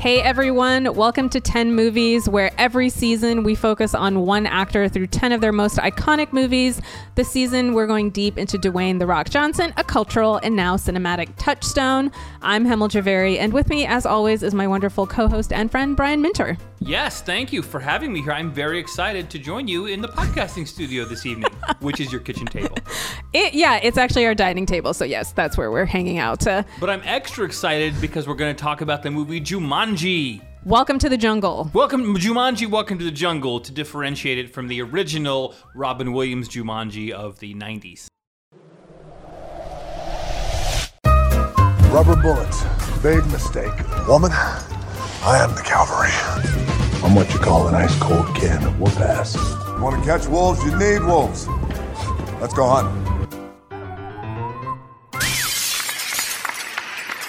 Hey everyone, welcome to 10 Movies, where every season we focus on one actor through 10 of their most iconic movies. This season we're going deep into Dwayne The Rock Johnson, a cultural and now cinematic touchstone. I'm Hemal Javeri, and with me, as always, is my wonderful co host and friend, Brian Minter. Yes, thank you for having me here. I'm very excited to join you in the podcasting studio this evening, which is your kitchen table. It, yeah, it's actually our dining table, so yes, that's where we're hanging out. Uh, But I'm extra excited because we're going to talk about the movie Jumanji. welcome to the jungle. Welcome, Jumanji, Welcome to the Jungle, to differentiate it from the original Robin Williams Jumanji of the 90s. Rubber bullets. Big mistake. Woman, I am the cavalry. I'm what you call an ice cold can of whoop ass. You want to catch wolves? You need wolves. Let's go hunting.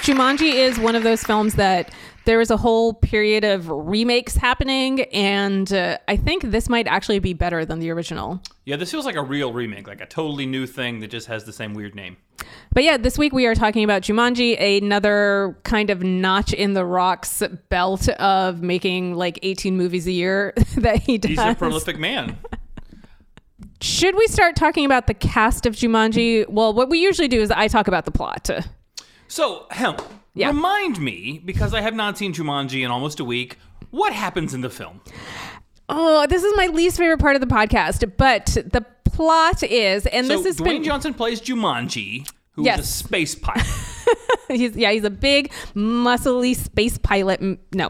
Jumanji is one of those films that there was a whole period of remakes happening, and uh, I think this might actually be better than the original. Yeah, this feels like a real remake, like a totally new thing that just has the same weird name. But yeah, this week we are talking about Jumanji, another kind of notch in the Rock's belt of making like 18 movies a year that he does. He's a prolific man. Should we start talking about the cast of Jumanji? Well, what we usually do is I talk about the plot. So, Hem, Yeah. remind me, because I have not seen Jumanji in almost a week, what happens in the film? Oh, this is my least favorite part of the podcast, but the plot is, and So this is Dwayne Johnson plays Jumanji, who's Yes. a space pilot. he's yeah he's a big muscly space pilot no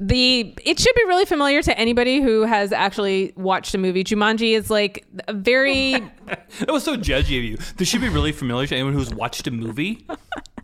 the it should be really familiar to anybody who has actually watched a movie jumanji is like a very that was so judgy of you. This should be really familiar to anyone who's watched a movie.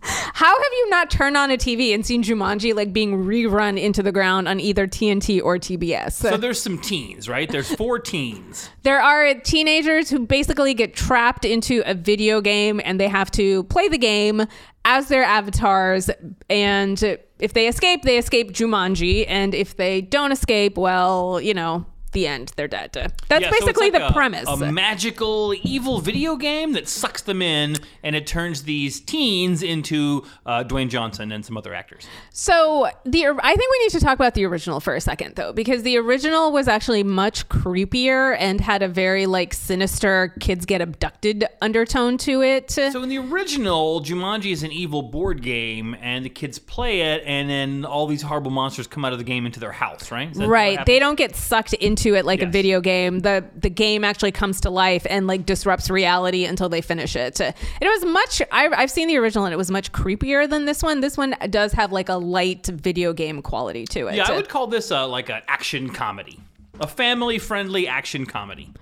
how have you not turned on a tv and seen jumanji like being rerun into the ground on either tnt or tbs So there's some teens, right? There's four teens. There are teenagers who basically get trapped into a video game and they have to play the game as their avatars. And if they escape, they escape Jumanji. And if they don't escape, well, you know, the end. They're dead. That's Yeah, so basically like the a- premise. A magical, evil video game that sucks them in, and it turns these teens into uh, Dwayne Johnson and some other actors. So the I think we need to talk about the original for a second though because the original was actually much creepier and had a very like sinister kids get abducted undertone to it. So in the original, Jumanji is an evil board game, and the kids play it, and then all these horrible monsters come out of the game into their house, right? Is that what right they don't get sucked into it like a video game the the game actually comes to life and like disrupts reality until they finish it. It was much I've, I've seen the original and it was much creepier than this one. This one does have like a light video game quality to it. Yeah, I would call this uh, like an action comedy, a family-friendly action comedy.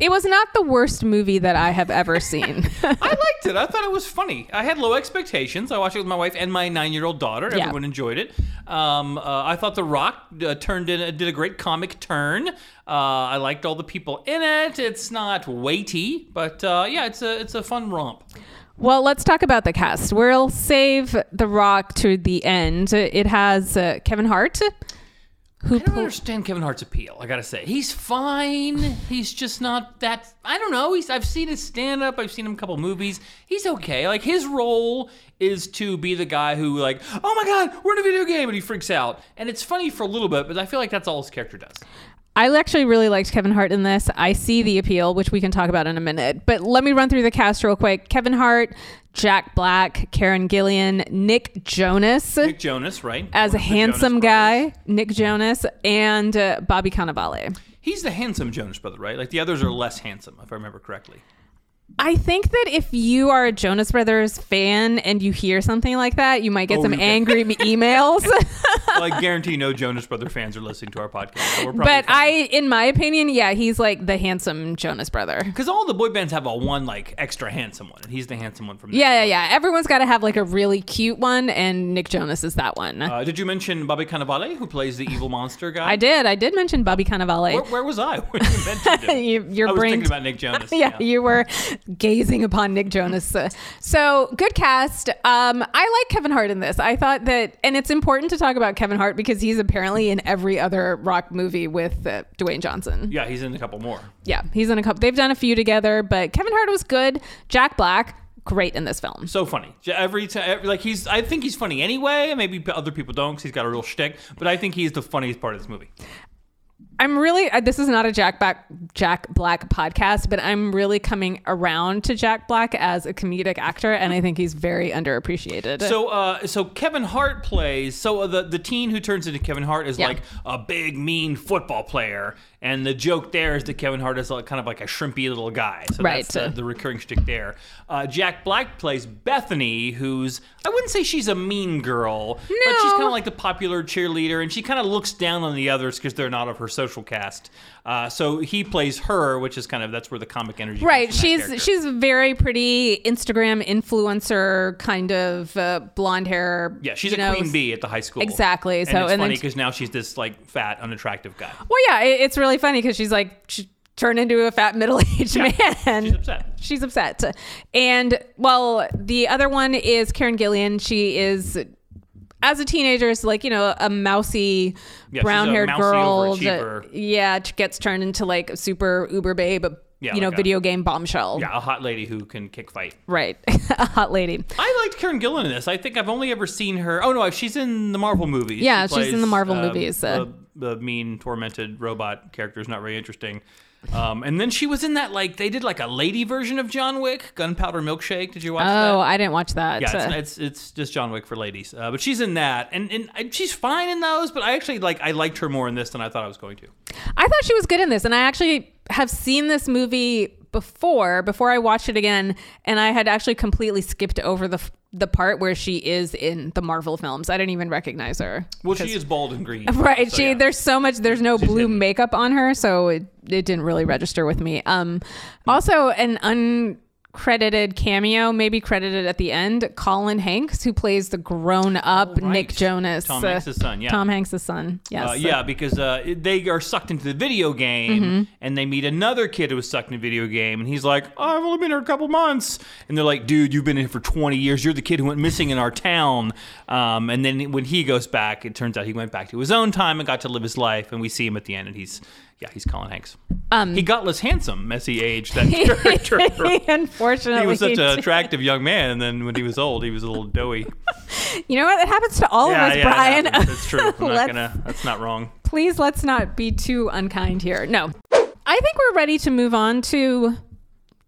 It was not the worst movie that i have ever seen I liked it. I thought it was funny. I had low expectations. I watched it with my wife and my nine-year-old daughter. Yeah. Everyone enjoyed it. Um, uh, I thought The Rock uh, turned in, did a great comic turn. Uh, I liked all the people in it. It's not weighty, but uh, yeah, it's a it's a fun romp. well let's talk about the cast we'll save the rock to the end it has uh, kevin hart who I don't understand Kevin Hart's appeal. I gotta say, he's fine. He's just not that. I don't know. He's. I've seen his stand up. I've seen him a couple movies. He's okay. Like his role is to be the guy who like, oh my god, we're in a video game, and he freaks out. And it's funny for a little bit, but I feel like that's all his character does. I actually really liked Kevin Hart in this. I see the appeal, which we can talk about in a minute. But let me run through the cast real quick. Kevin Hart, Jack Black, Karen Gillan, Nick Jonas Nick Jonas, right? as a One handsome brothers. guy, Nick Jonas, and uh, Bobby Cannavale. He's the handsome Jonas brother, right? Like the others are less handsome, if I remember correctly. I think that if you are a Jonas Brothers fan and you hear something like that, you might get Oh, some angry emails. well, I guarantee no Jonas brother fans are listening to our podcast. So but I, in my opinion, yeah, he's like the handsome Jonas brother. because all the boy bands have a one like extra handsome one, and he's the handsome one from. Yeah, yeah, yeah. Everyone's got to have like a really cute one, and Nick Jonas is that one. Uh, did you mention Bobby Cannavale, who plays the evil monster guy? I did. I did mention Bobby Cannavale. Where, where was I when you mentioned him? You- your I was brain- thinking about Nick Jonas. yeah, you were gazing upon Nick Jonas. Uh, So good cast. Um, I like Kevin Hart in this. I thought that, and it's important to talk about Kevin Hart because he's apparently in every other rock movie with uh, Dwayne Johnson. Yeah, he's in a couple more. Yeah, he's in a couple. They've done a few together, but Kevin Hart was good. Jack Black, great in this film. So funny. Every time, like he's, I think he's funny anyway. Maybe other people don't because he's got a real shtick. But I think he's the funniest part of this movie. I'm really uh, this is not a Jack Black Jack Black podcast, but I'm really coming around to Jack Black as a comedic actor, and I think he's very underappreciated. So, uh, so Kevin Hart plays. So uh, the the teen who turns into Kevin Hart is Yeah. like a big, mean football player, and the joke there is that Kevin Hart is like, kind of like a shrimpy little guy. So Right. that's the, the recurring shtick there. Uh, Jack Black plays Bethany, who's I wouldn't say she's a mean girl, but she's kind of like the popular cheerleader, and she kind of looks down on the others because they're not of her social cast. Uh, so he plays her, which is kind of that's where the comic energy. right, she's she's very pretty Instagram influencer kind of uh, blonde hair. Yeah, she's a know, queen bee at the high school. Exactly. And So- it's and funny because now she's this like fat, unattractive guy. Well, yeah, it, it's really funny because she's like she turned into a fat middle-aged Yeah, man. she's upset. She's upset. And well, the other one is Karen Gillan. She is. As a teenager, is like you know a mousy, Yeah, brown-haired mousy girl. that- yeah, gets turned into like a super uber babe, Yeah, you know, like a- video game bombshell. Yeah, a hot lady who can kick fight. Right, a hot lady. I liked Karen Gillan in this. I think I've only ever seen her. Oh no, she's in the Marvel movies. Yeah, She she's in the Marvel uh, movies, uh. the, the mean, tormented robot character is not very interesting. Um, and then she was in that like they did like a lady version of John Wick, Gunpowder Milkshake. Did you watch that? Oh, I didn't watch that. Yeah, Uh, it's, it's it's just John Wick for ladies. Uh, but she's in that, and and she's fine in those. But I actually like I liked her more in this than I thought I was going to. I thought she was good in this, and I actually have seen this movie before. Before I watched it again, and I had actually completely skipped over the the part where she is in the Marvel films. I didn't even recognize her. Well, she is bald and green. Right. So, she yeah. there's so much there's no blue hidden. makeup on her, so it, it didn't really register with me. Um also an uncredited cameo, maybe credited at the end, Colin Hanks, who plays the grown up Oh, right. Nick Jonas. Tom uh, Hanks' son, yeah. Tom Hanks' son. Yes. Uh, yeah, because uh, they are sucked into the video game, Mm-hmm. and they meet another kid who was sucked in a video game, and he's like, oh, "I've only been here a couple months," and they're like, "Dude, you've been here for 20 years. You're the kid who went missing in our town." Um, and then when he goes back, it turns out he went back to his own time and got to live his life, and we see him at the end, and he's yeah, he's Colin Hanks. Um, he got less handsome as he aged. That character. Unfortunately, he was such an attractive young man, and then when he was old, he was a little doughy. You know what? It happens to all of us, it Brian. That's true. I'm not gonna. That's not wrong. Please let's not be too unkind here. No. I think we're ready to move on to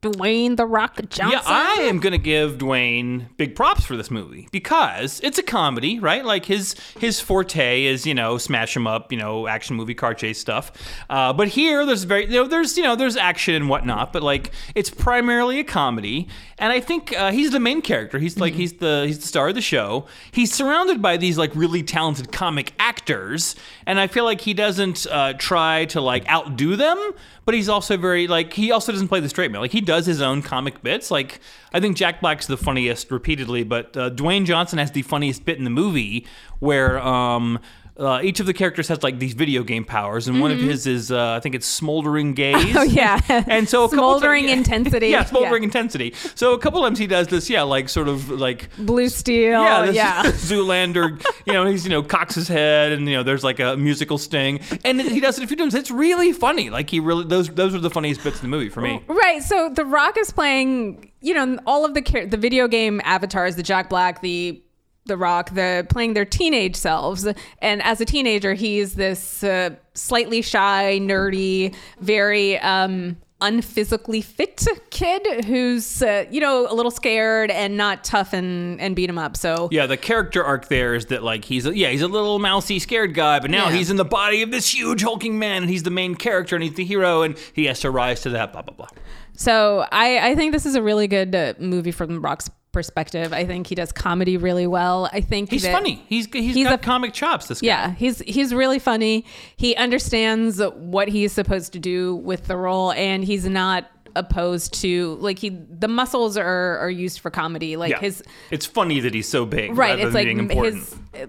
Dwayne the Rock Johnson. Yeah, I am gonna give Dwayne big props for this movie because it's a comedy, right? Like his his forte is you know smash 'em up, you know action movie car chase stuff. Uh, but here there's very you know there's you know there's action and whatnot, but like it's primarily a comedy, and I think uh, he's the main character. He's like he's the he's the star of the show. He's surrounded by these like really talented comic actors, and I feel like he doesn't uh, try to like outdo them, but he's also very like he also doesn't play the straight man. Like he does his own comic bits. Like I think Jack Black's the funniest repeatedly, but uh, Dwayne Johnson has the funniest bit in the movie where um. Uh, each of the characters has like these video game powers, and one of his is uh, I think it's smoldering gaze. Mm-hmm. Oh, yeah. and so a couple Smoldering times- intensity. Yeah, smoldering Yeah. intensity. So a couple times he does this, yeah, like sort of like Blue Steel. yeah, Yeah. this Zoolander, you know, he's, you know, cocks his head and, you know, there's like a musical sting. And he does it a few times. It's really funny. Like he really, those those are the funniest bits in the movie for me. Right. So The Rock is playing, you know, all of the the video game avatars, the Jack Black, the the Rock, the playing their teenage selves, and as a teenager, he's this uh, slightly shy, nerdy, very um, unphysically fit kid who's uh, you know a little scared and not tough and and beat him up. So Yeah, the character arc there is that like he's a, yeah he's a little mousy scared guy, but now Yeah. he's in the body of this huge hulking man, and he's the main character, and he's the hero, and he has to rise to that. Blah blah blah. So I, I think this is a really good uh, movie from the Rock's perspective. I think he does comedy really well. I think He's funny. He's he's, He's got a- comic chops. This guy. Yeah, he's he's really funny. He understands what he's supposed to do with the role, and he's not opposed to like he the muscles are are used for comedy. Like Yeah. his it's funny that he's so big. right, it's like being important. his.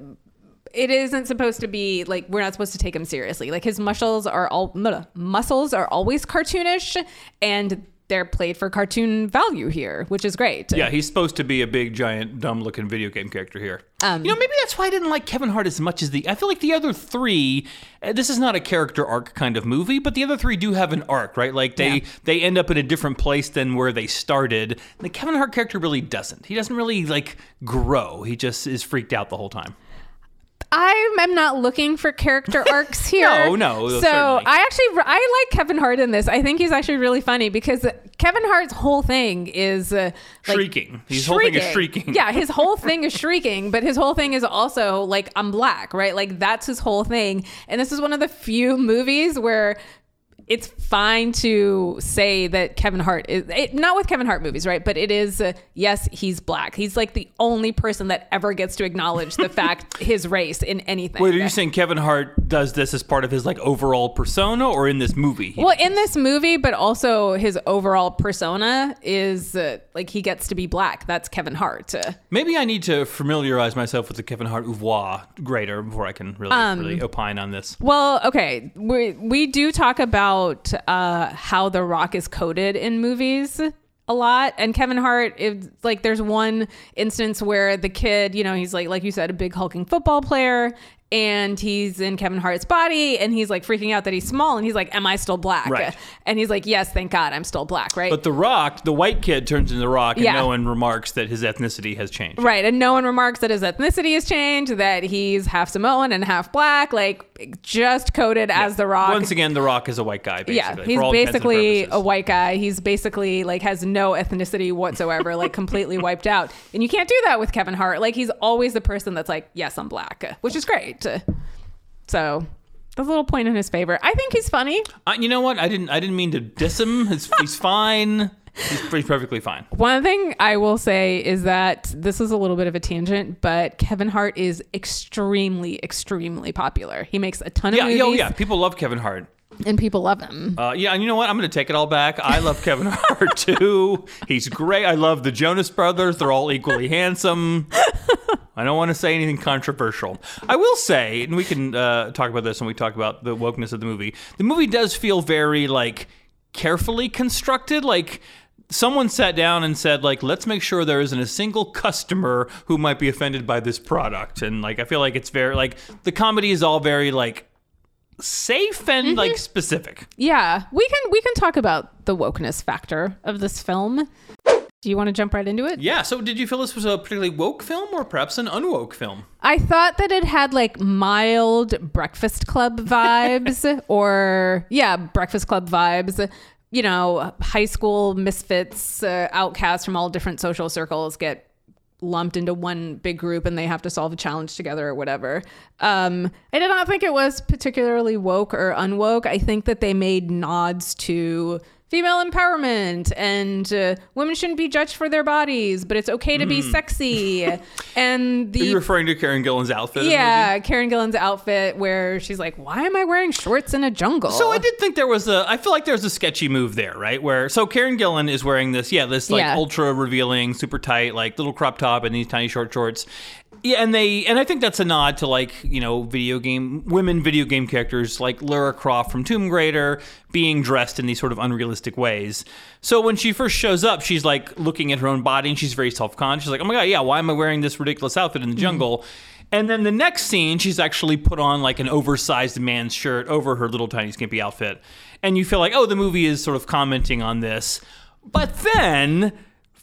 It isn't supposed to be like we're not supposed to take him seriously. Like his muscles are all muscles are always cartoonish, and they're played for cartoon value here, which is great. Yeah, he's supposed to be a big, giant, dumb-looking video game character here. Um, you know, maybe that's why I didn't like Kevin Hart as much as the. I feel like the other three. Uh, this is not a character arc kind of movie, but the other three do have an arc, right? Like they Yeah. they end up in a different place than where they started. The Kevin Hart character really doesn't. He doesn't really like grow. He just is freaked out the whole time. I am not looking for character arcs here. No, no, So certainly. I actually I like Kevin Hart in this. I think he's actually really funny because Kevin Hart's whole thing is uh, like, Shrieking. His whole thing is shrieking. Yeah, his whole thing is shrieking, but his whole thing is also like I'm black, right? Like that's his whole thing. And this is one of the few movies where it's fine to say that Kevin Hart is it, not with Kevin Hart movies, right? But it is uh, yes, he's black. He's like the only person that ever gets to acknowledge the fact his race in anything. Wait, are you saying Kevin Hart does this as part of his like overall persona, or in this movie? Well, in this movie, but also his overall persona is uh, like he gets to be black. That's Kevin Hart. Maybe I need to familiarize myself with the Kevin Hart oeuvre greater before I can really, Um, really opine on this. Well, okay, we we do talk about uh, how The Rock is coded in movies a lot, and Kevin Hart. Is, like, there's one instance where the kid, you know, he's like, like you said, a big hulking football player. And he's in Kevin Hart's body, and he's like freaking out that he's small, and he's like, "Am I still black?" Right. And he's like, "Yes, thank God, I'm still black." Right? But The Rock, the white kid, turns into The Rock, and Yeah. no one remarks that his ethnicity has changed. Right. And no one remarks that his ethnicity has changed, that he's half Samoan and half black, like just coded as The Rock. Once again, The Rock is a white guy, basically. yeah, he's all intents and basically a white guy. He's basically like has no ethnicity whatsoever, like completely wiped out. And you can't do that with Kevin Hart. Like he's always the person that's like, yes, I'm black, which is great. So that's a little point in his favor. I think he's funny. Uh, you know what? I didn't. I didn't mean to diss him. He's, he's fine. He's, he's perfectly fine. One thing I will say is that this is a little bit of a tangent, but Kevin Hart is extremely, extremely popular. He makes a ton of Yeah, movies, yo, yeah. People love Kevin Hart. And people love him. Uh, yeah, and you know what? I'm going to take it all back. I love Kevin Hart too. He's great. I love the Jonas Brothers. They're all equally handsome. I don't want to say anything controversial. I will say, and we can uh, talk about this when we talk about the wokeness of the movie. The movie does feel very like carefully constructed. Like someone sat down and said, like, let's make sure there isn't a single customer who might be offended by this product. And like, I feel like it's very like the comedy is all very like safe and like specific. Yeah, we can we can talk about the wokeness factor of this film. Do you want to jump right into it? Yeah. So, did you feel this was a particularly woke film or perhaps an unwoke film? I thought that it had like mild Breakfast Club vibes, or yeah, Breakfast Club vibes. You know, high school misfits, uh, outcasts from all different social circles get lumped into one big group and they have to solve a challenge together or whatever. Um, I did not think it was particularly woke or unwoke. I think that they made nods to female empowerment and uh, women shouldn't be judged for their bodies, but it's okay to be sexy. and Are you the referring to Karen Gillan's outfit? yeah, Karen Gillan's outfit where she's like, "Why am I wearing shorts in a jungle?" So I did think there was a. I feel like there's a sketchy move there, right? Where so Karen Gillan is wearing this, yeah, this like Yeah. ultra revealing, super tight, like little crop top and these tiny short shorts. Yeah, and they and I think that's a nod to like you know video game women video game characters like Lara Croft from Tomb Raider being dressed in these sort of unrealistic ways. So when she first shows up, she's like looking at her own body and she's very self conscious. Like, oh my god, yeah, why am I wearing this ridiculous outfit in the mm-hmm. jungle? And then the next scene, she's actually put on like an oversized man's shirt over her little tiny skimpy outfit. And you feel like, oh, the movie is sort of commenting on this. But then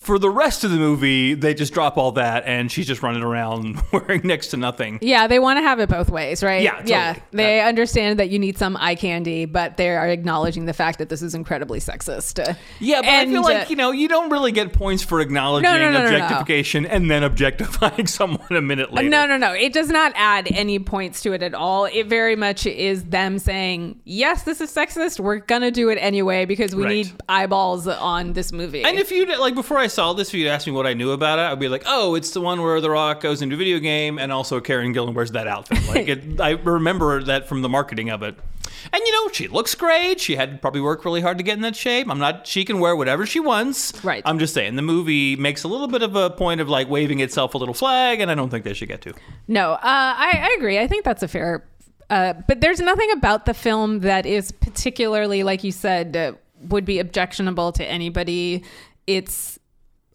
for the rest of the movie, they just drop all that and she's just running around wearing next to nothing. Yeah, they want to have it both ways, right? Yeah, totally. Yeah, they understand that you need some eye candy, but they are acknowledging the fact that this is incredibly sexist. Yeah, but And, I feel uh, like, you know, you don't really get points for acknowledging No, no, no, no, no. objectification and then objectifying someone a minute later. No, no, no. It does not add any points to it at all. It very much is them saying, "Yes, this is sexist. We're gonna do it anyway because we Right. need eyeballs on this movie." And if you like before I saw this, if you'd asked me what I knew about it, I'd be like, "Oh, it's the one where The Rock goes into a video game, and also Karen Gillan wears that outfit." Like, it, I remember that from the marketing of it. And you know, she looks great. She had probably worked really hard to get in that shape. I'm not. She can wear whatever she wants. Right. I'm just saying the movie makes a little bit of a point of like waving itself a little flag, and I don't think they should get to. No, uh, I, I agree. I think that's a fair. Uh, but there's nothing about the film that is particularly, like you said, uh, would be objectionable to anybody. It's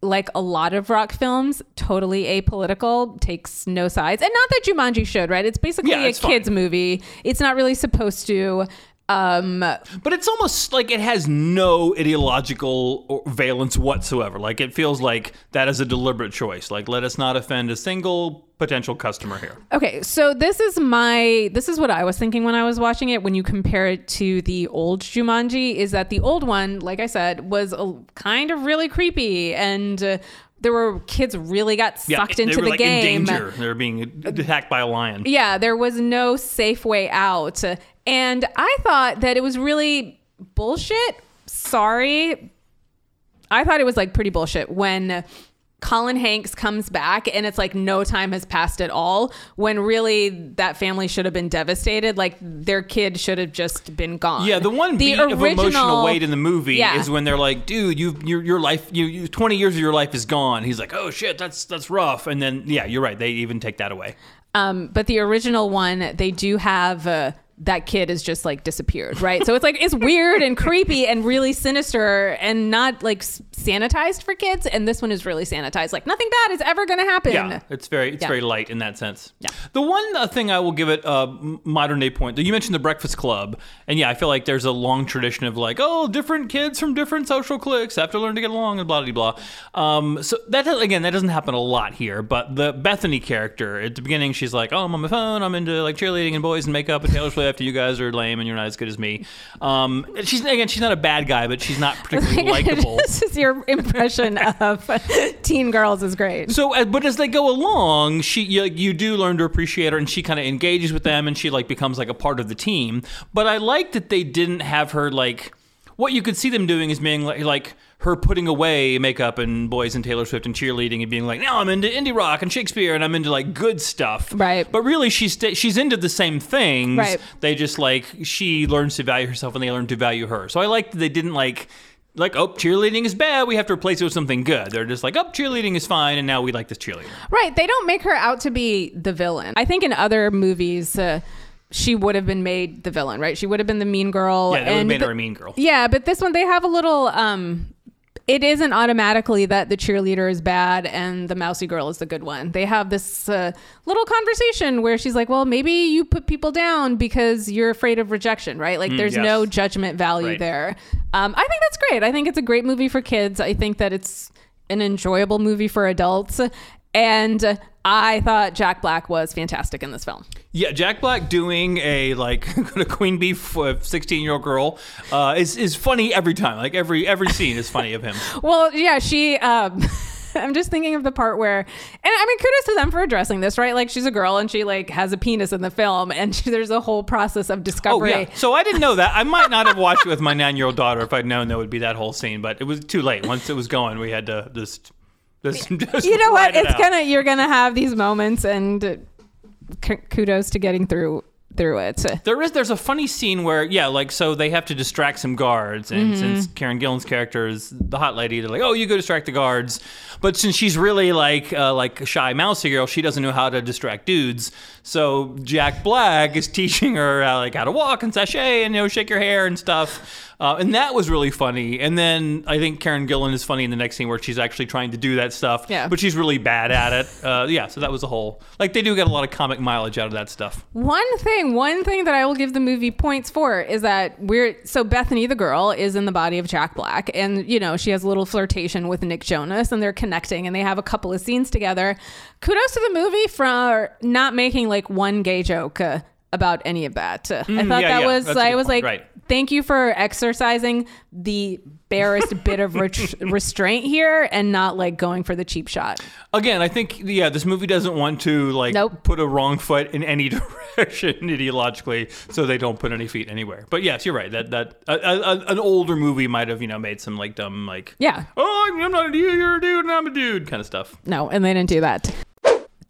like a lot of rock films, totally apolitical, takes no sides. And not that Jumanji should, right? It's basically Yeah, a it's fine. kids movie. It's not really supposed to um But it's almost like it has no ideological valence whatsoever. Like it feels like that is a deliberate choice. Like let us not offend a single potential customer here. Okay, so this is my this is what I was thinking when I was watching it. When you compare it to the old Jumanji, is that the old one, like I said, was a, kind of really creepy, and uh, there were kids really got sucked they into were the like game. in danger. They're being attacked by a lion. Yeah, there was no safe way out, and I thought that it was really bullshit. Sorry, I thought it was like pretty bullshit when Colin Hanks comes back and it's like no time has passed at all when really that family should have been devastated like their kid should have just been gone. Yeah, the one beat of emotional weight in the movie Yeah. is when they're like, "Dude, you your your life, you, you twenty years of your life is gone." He's like, "Oh shit, that's that's rough." And then yeah, you're right. They even take that away. Um, but the original one, they do have uh, that kid is just like disappeared, right? so it's like it's weird and creepy and really sinister and not like sanitized for kids. And this one is really sanitized. Like nothing bad is ever going to happen. Yeah, it's very it's Yeah. very light in that sense. Yeah. The one uh, thing I will give it a m- modern day point. You mentioned the Breakfast Club, and yeah, I feel like there's a long tradition of like, oh, different kids from different social cliques have to learn to get along and blah blah blah. Um, so that again, that doesn't happen a lot here. But the Bethany character at the beginning, she's like, oh, I'm on my phone. I'm into like cheerleading and boys and makeup and Taylor Swift. And you guys are lame and you're not as good as me. Um, she's again, she's not a bad guy, but she's not particularly likable. this is your impression of teen girls is great. So, uh, but as they go along, she you, you do learn to appreciate her, and she kind of engages with them, and she like becomes like a part of the team. But I like that they didn't have her like what you could see them doing is being like like her putting away makeup and boys and Taylor Swift and cheerleading and being like, now I'm into indie rock and Shakespeare and I'm into like good stuff. Right. But really, she's she's into the same things. Right. They just like she learns to value herself and they learn to value her. So I like that they didn't like. Like, oh, cheerleading is bad. We have to replace it with something good. They're just like, oh, cheerleading is fine, and now we like this cheerleader. Right. They don't make her out to be the villain. I think in other movies, uh, she would have been made the villain, right? She would have been the mean girl. Yeah, that would have made the- her a mean girl. Yeah, but this one they have a little um it isn't automatically that the cheerleader is bad and the mousy girl is the good one. They have this uh, little conversation where she's like, "Well, maybe you put people down because you're afraid of rejection, right? Like, there's Mm, yes. no judgment value Right. there." Um, I think that's great. I think it's a great movie for kids. I think that it's an enjoyable movie for adults, and I thought Jack Black was fantastic in this film. Yeah, Jack Black doing a like a queen bee sixteen year old girl uh, is is funny every time. Like every every scene is funny of him. Well, yeah, she. Um, I'm just thinking of the part where, and I mean, kudos to them for addressing this, right? Like, she's a girl and she like has a penis in the film, and she, there's a whole process of discovery. Oh yeah. So I didn't know that. I might not have watched it with my nine year old daughter if I'd known there would be that whole scene. But it was too late. Once it was going, we had to just. just, just You know what? it It's out. gonna you're gonna have these moments, and uh, k- kudos to getting through through it. There is there's a funny scene where yeah like so they have to distract some guards and since Karen Gillan's character is the hot lady they're like oh you go distract the guards. But since she's really like uh, like a shy mousy girl she doesn't know how to distract dudes. So Jack Black is teaching her uh, like how to walk and sashay and you know shake your hair and stuff uh, and that was really funny and then I think Karen Gillan is funny in the next scene where she's actually trying to do that stuff Yeah. but she's really bad at it uh, yeah so that was a whole like they do get a lot of comic mileage out of that stuff One thing, one thing that I will give the movie points for is that we're so Bethany the girl is in the body of Jack Black, and you know she has a little flirtation with Nick Jonas, and they're connecting, and they have a couple of scenes together. Kudos to the movie for not making like one gay joke. Uh, about any of that, I thought Mm, yeah, that yeah, was that's I was point, like, right. thank you for exercising the barest bit of ret- restraint here and not like going for the cheap shot. Again, I think yeah, this movie doesn't want to like Nope. put a wrong foot in any direction ideologically, so they don't put any feet anywhere. But yes, you're right. That that a, a, an older movie might have you know made some like dumb like Yeah, oh I'm not a dude, you're a dude, and I'm a dude kind of stuff. no, and they didn't do that.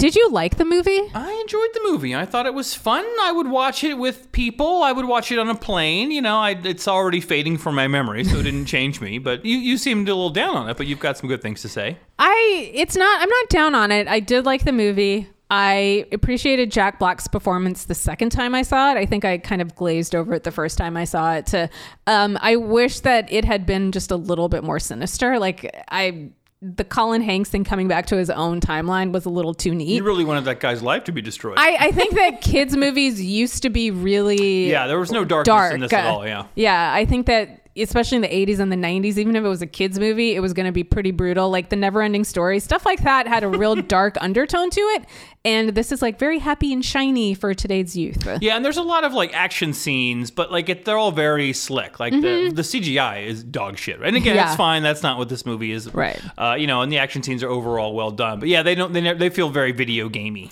Did you like the movie? I enjoyed the movie. I thought it was fun. I would watch it with people. I would watch it on a plane. You know, I, it's already fading from my memory, so it didn't change me. But you, you seemed a little down on it, but you've got some good things to say. I it's not I'm not down on it. I did like the movie. I appreciated Jack Black's performance the second time I saw it. I think I kind of glazed over it the first time I saw it. To, um, I wish that it had been just a little bit more sinister. Like I, the Colin Hanks thing coming back to his own timeline was a little too neat. You really wanted that guy's life to be destroyed. I, I think that kids movies used to be really yeah, there was no darkness dark. in this at all. Yeah. Yeah, I think that especially in the 80s and the 90s, even if it was a kids movie, it was going to be pretty brutal. Like the never ending story, stuff like that had a real dark undertone to it. And this is like very happy and shiny for today's youth. Yeah, and there's a lot of like action scenes, but like it, they're all very slick. Like the, the CGI is dog shit. And again, Mm-hmm. Yeah. it's fine. That's not what this movie is. Right. Uh, you know, and the action scenes are overall well done. But yeah, they don't. They never, they feel very video gamey.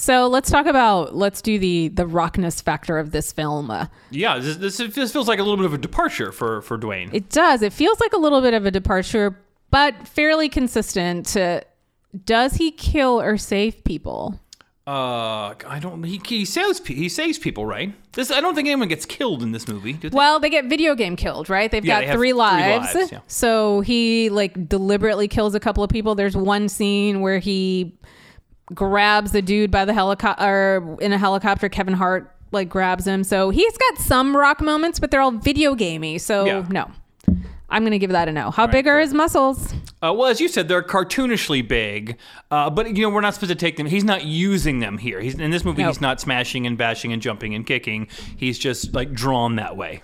So let's talk about, let's do the, the rockness factor of this film. Uh, Yeah, this, this this feels like a little bit of a departure for for Dwayne. It does. It feels like a little bit of a departure, but fairly consistent. Uh, does he kill or save people? Uh, I don't. He he saves he saves people, right? This I don't think anyone gets killed in this movie. They? Well, they get video game killed, right? They've Yeah, got they three lives. lives, yeah. So he like deliberately kills a couple of people. There's one scene where he grabs the dude by the helicopter in a helicopter. Kevin Hart like grabs him. So he's got some rock moments, but they're all video gamey. So Yeah. no. I'm gonna give that a no. How big are his muscles? Uh, well, as you said, they're cartoonishly big, uh, but you know we're not supposed to take them. He's not using them here. He's in this movie. No. He's not smashing and bashing and jumping and kicking. He's just like drawn that way.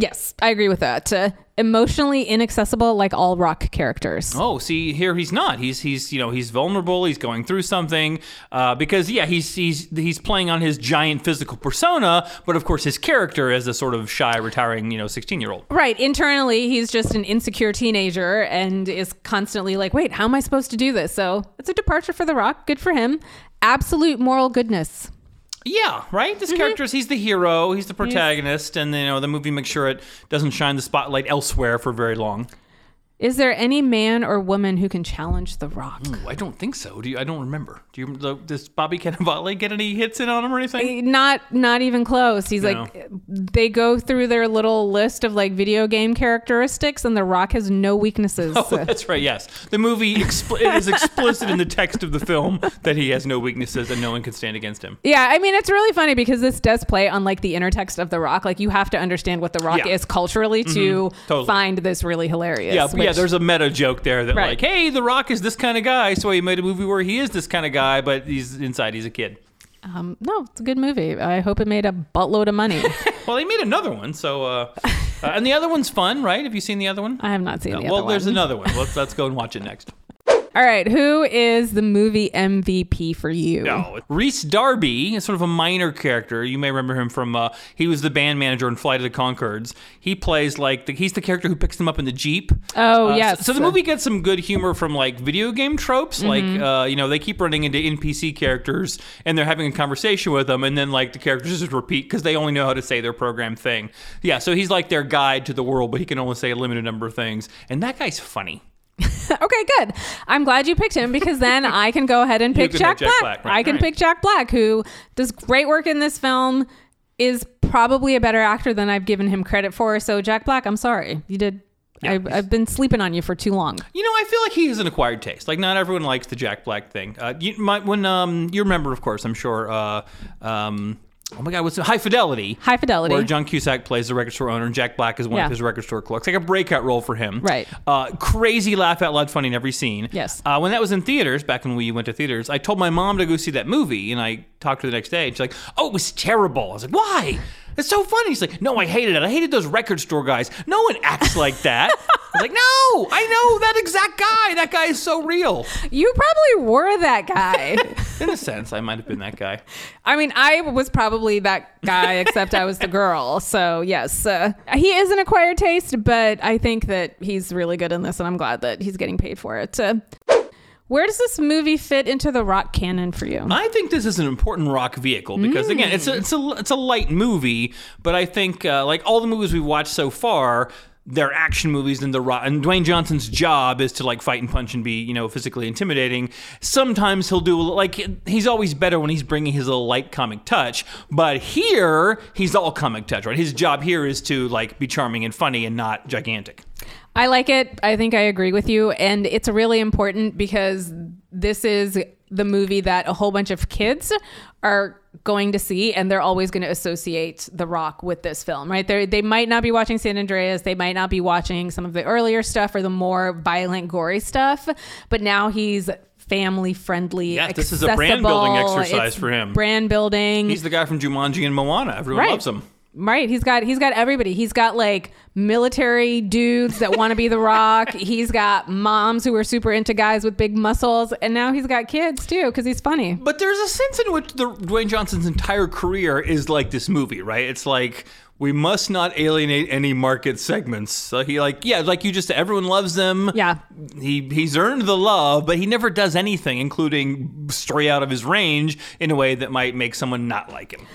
Yes, I agree with that. Uh, emotionally inaccessible, like all rock characters. Oh, see here he's not. He's he's you know he's vulnerable. He's going through something uh, because yeah he's he's he's playing on his giant physical persona, but of course his character is a sort of shy, retiring you know sixteen year old. Right. Internally, he's just an insecure teenager and is constantly like, wait, how am I supposed to do this? So it's a departure for The Rock. Good for him. Absolute moral goodness. Yeah, right. Mm-hmm. This character is he's the hero, he's the protagonist, and you know the movie makes sure it doesn't shine the spotlight elsewhere for very long. Is there any man or woman who can challenge The Rock? Ooh, I don't think so. Do you? I don't remember. Do you? Does Bobby Cannavale get any hits in on him or anything? Not not even close. He's No. like they go through their little list of like video game characteristics and The Rock has no weaknesses. Oh, that's right. Yes, the movie expl- it is explicit in the text of the film that he has no weaknesses and no one can stand against him. Yeah, I mean it's really funny because this does play on like the intertext of The Rock. Like you have to understand what The Rock Yeah. Mm-hmm. is culturally to Totally. find this really hilarious. Yeah, yeah. There's a meta joke there that Right. like, hey, The Rock is this kind of guy, so he made a movie where he is this kind of guy, but he's inside he's a kid. um, no, it's a good movie. I hope it made a buttload of money. Well, they made another one, so uh, uh, and the other one's fun, right? Have you seen the other one? I have not seen the well, other there's one. another one. Let's let's go and watch it next. All right, who is the movie MVP for you? No, Rhys Darby is sort of a minor character. You may remember him from uh, he was the band manager in Flight of the Conchords. He plays like the, he's the character who picks them up in the jeep. Oh, Uh, yes. So, so the movie gets some good humor from like video game tropes. Like uh, you know they keep running into NPC characters and they're having a conversation with them, and then like the characters just repeat because they only know how to say their program thing. Yeah, so he's like their guide to the world, but he can only say a limited number of things. And that guy's funny. Okay, good. I'm glad you picked him because then I can go ahead and pick Jack, Jack Black. Black, right, I can right. pick Jack Black, who does great work in this film, is probably a better actor than I've given him credit for. So, Jack Black, I'm sorry. You did. I've, I've been sleeping on you for too long. You know, I feel like he has an acquired taste. Like not everyone likes the Jack Black thing. Uh, you might when um you remember, of course, I'm sure. Uh, um, oh my God, what's it? High Fidelity? High Fidelity. Where John Cusack plays the record store owner and Jack Black is one Yeah. of his record store clerks. Like a breakout role for him. Right. Uh, crazy laugh out loud funny in every scene. Yes. Uh, when that was in theaters, back when we went to theaters, I told my mom to go see that movie, and I talked to her the next day, and she's like, "Oh, it was terrible." I was like, "Why?" It's so funny. He's like, "No, I hated it. I hated those record store guys. No one acts like that." I was like, "No, I know that exact guy. That guy is so real." You probably were that guy. In a sense, I might have been that guy. I mean, I was probably that guy, except I was the girl. So, yes, uh, he is an acquired taste, but I think that he's really good in this, and I'm glad that he's getting paid for it. Uh, where does this movie fit into the rock canon for you? I think this is an important rock vehicle because again, it's a it's a it's a light movie, but I think uh, like all the movies we've watched so far, they're action movies and the rock and Dwayne Johnson's job is to like fight and punch and be you know physically intimidating. Sometimes he'll do like he's always better when he's bringing his little light comic touch, but here he's all comic touch, right? His job here is to like be charming and funny and not gigantic. I like it. I think I agree with you. And it's really important because this is the movie that a whole bunch of kids are going to see and they're always going to associate The Rock with this film, right? They they might not be watching San Andreas, they might not be watching some of the earlier stuff or the more violent gory stuff, but now he's family friendly. Yeah, this is a brand building exercise It's for him. Brand building. He's the guy from Jumanji and Moana. Everyone Right. loves him. Right. He's got he's got everybody. He's got like military dudes that want to be the rock. He's got moms who are super into guys with big muscles, and now he's got kids too because he's funny. But there's a sense in which the Dwayne Johnson's entire career is like this movie, right? It's like we must not alienate any market segments. So he like, yeah, like you just everyone loves him. Yeah. He he's earned the love, but he never does anything, including stray out of his range in a way that might make someone not like him.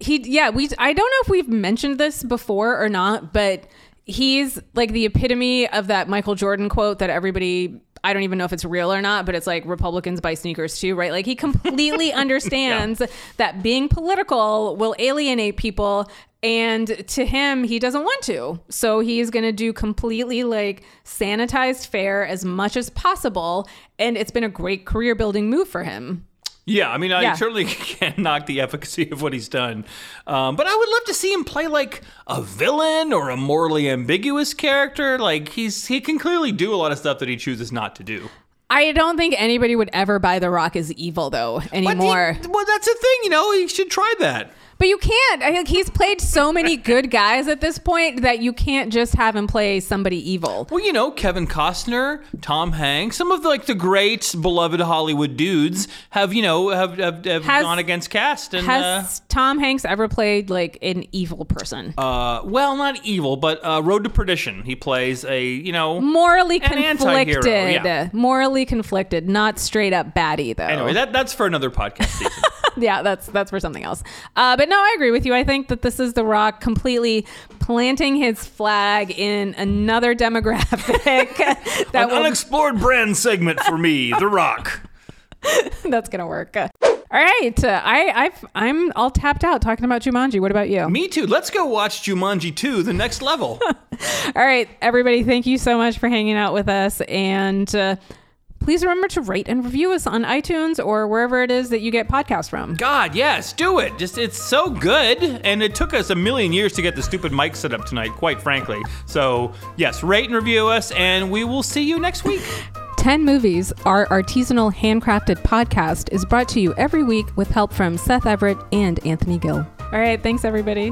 He yeah, we I don't know if we've mentioned this before or not, but he's like the epitome of that Michael Jordan quote that everybody I don't even know if it's real or not, but it's like Republicans buy sneakers too, right? Like he completely understands that being political will alienate people and to him he doesn't want to. So he's going to do completely like sanitized fare as much as possible and it's been a great career building move for him. Yeah, I mean, I Yeah. certainly can't knock the efficacy of what he's done, um, but I would love to see him play like a villain or a morally ambiguous character. Like he's he can clearly do a lot of stuff that he chooses not to do. I don't think anybody would ever buy The Rock as evil though anymore. he- well, that's the thing, you know. He should try that. But you can't. I think he's played so many good guys at this point that you can't just have him play somebody evil. Well, you know, Kevin Costner, Tom Hanks, some of the, like the great beloved Hollywood dudes have you know have have, have Has- gone against cast and. Has Tom Hanks ever played like an evil person? uh, uh, well, not evil, but uh, Road to Perdition. He plays a, you know. Morally an conflicted. yeah. Morally conflicted, not straight up baddie though. Anyway, that, that's for another podcast yeah, that's that's for something else. Uh, but no, I agree with you. I think that this is The Rock completely planting his flag in another demographic that An will unexplored brand segment for me, The Rock. That's gonna work. All right, uh, I I've, I'm all tapped out talking about Jumanji. What about you? Me too. Let's go watch Jumanji 2, the next level. All right, everybody, thank you so much for hanging out with us, and uh, please remember to rate and review us on iTunes or wherever it is that you get podcasts from. God, yes, do it. Just it's so good, and it took us a million years to get the stupid mic set up tonight, quite frankly. So yes, rate and review us, and we will see you next week. 10 Movies, our artisanal handcrafted podcast, is brought to you every week with help from Seth Everett and Anthony Gill. All right, thanks, everybody.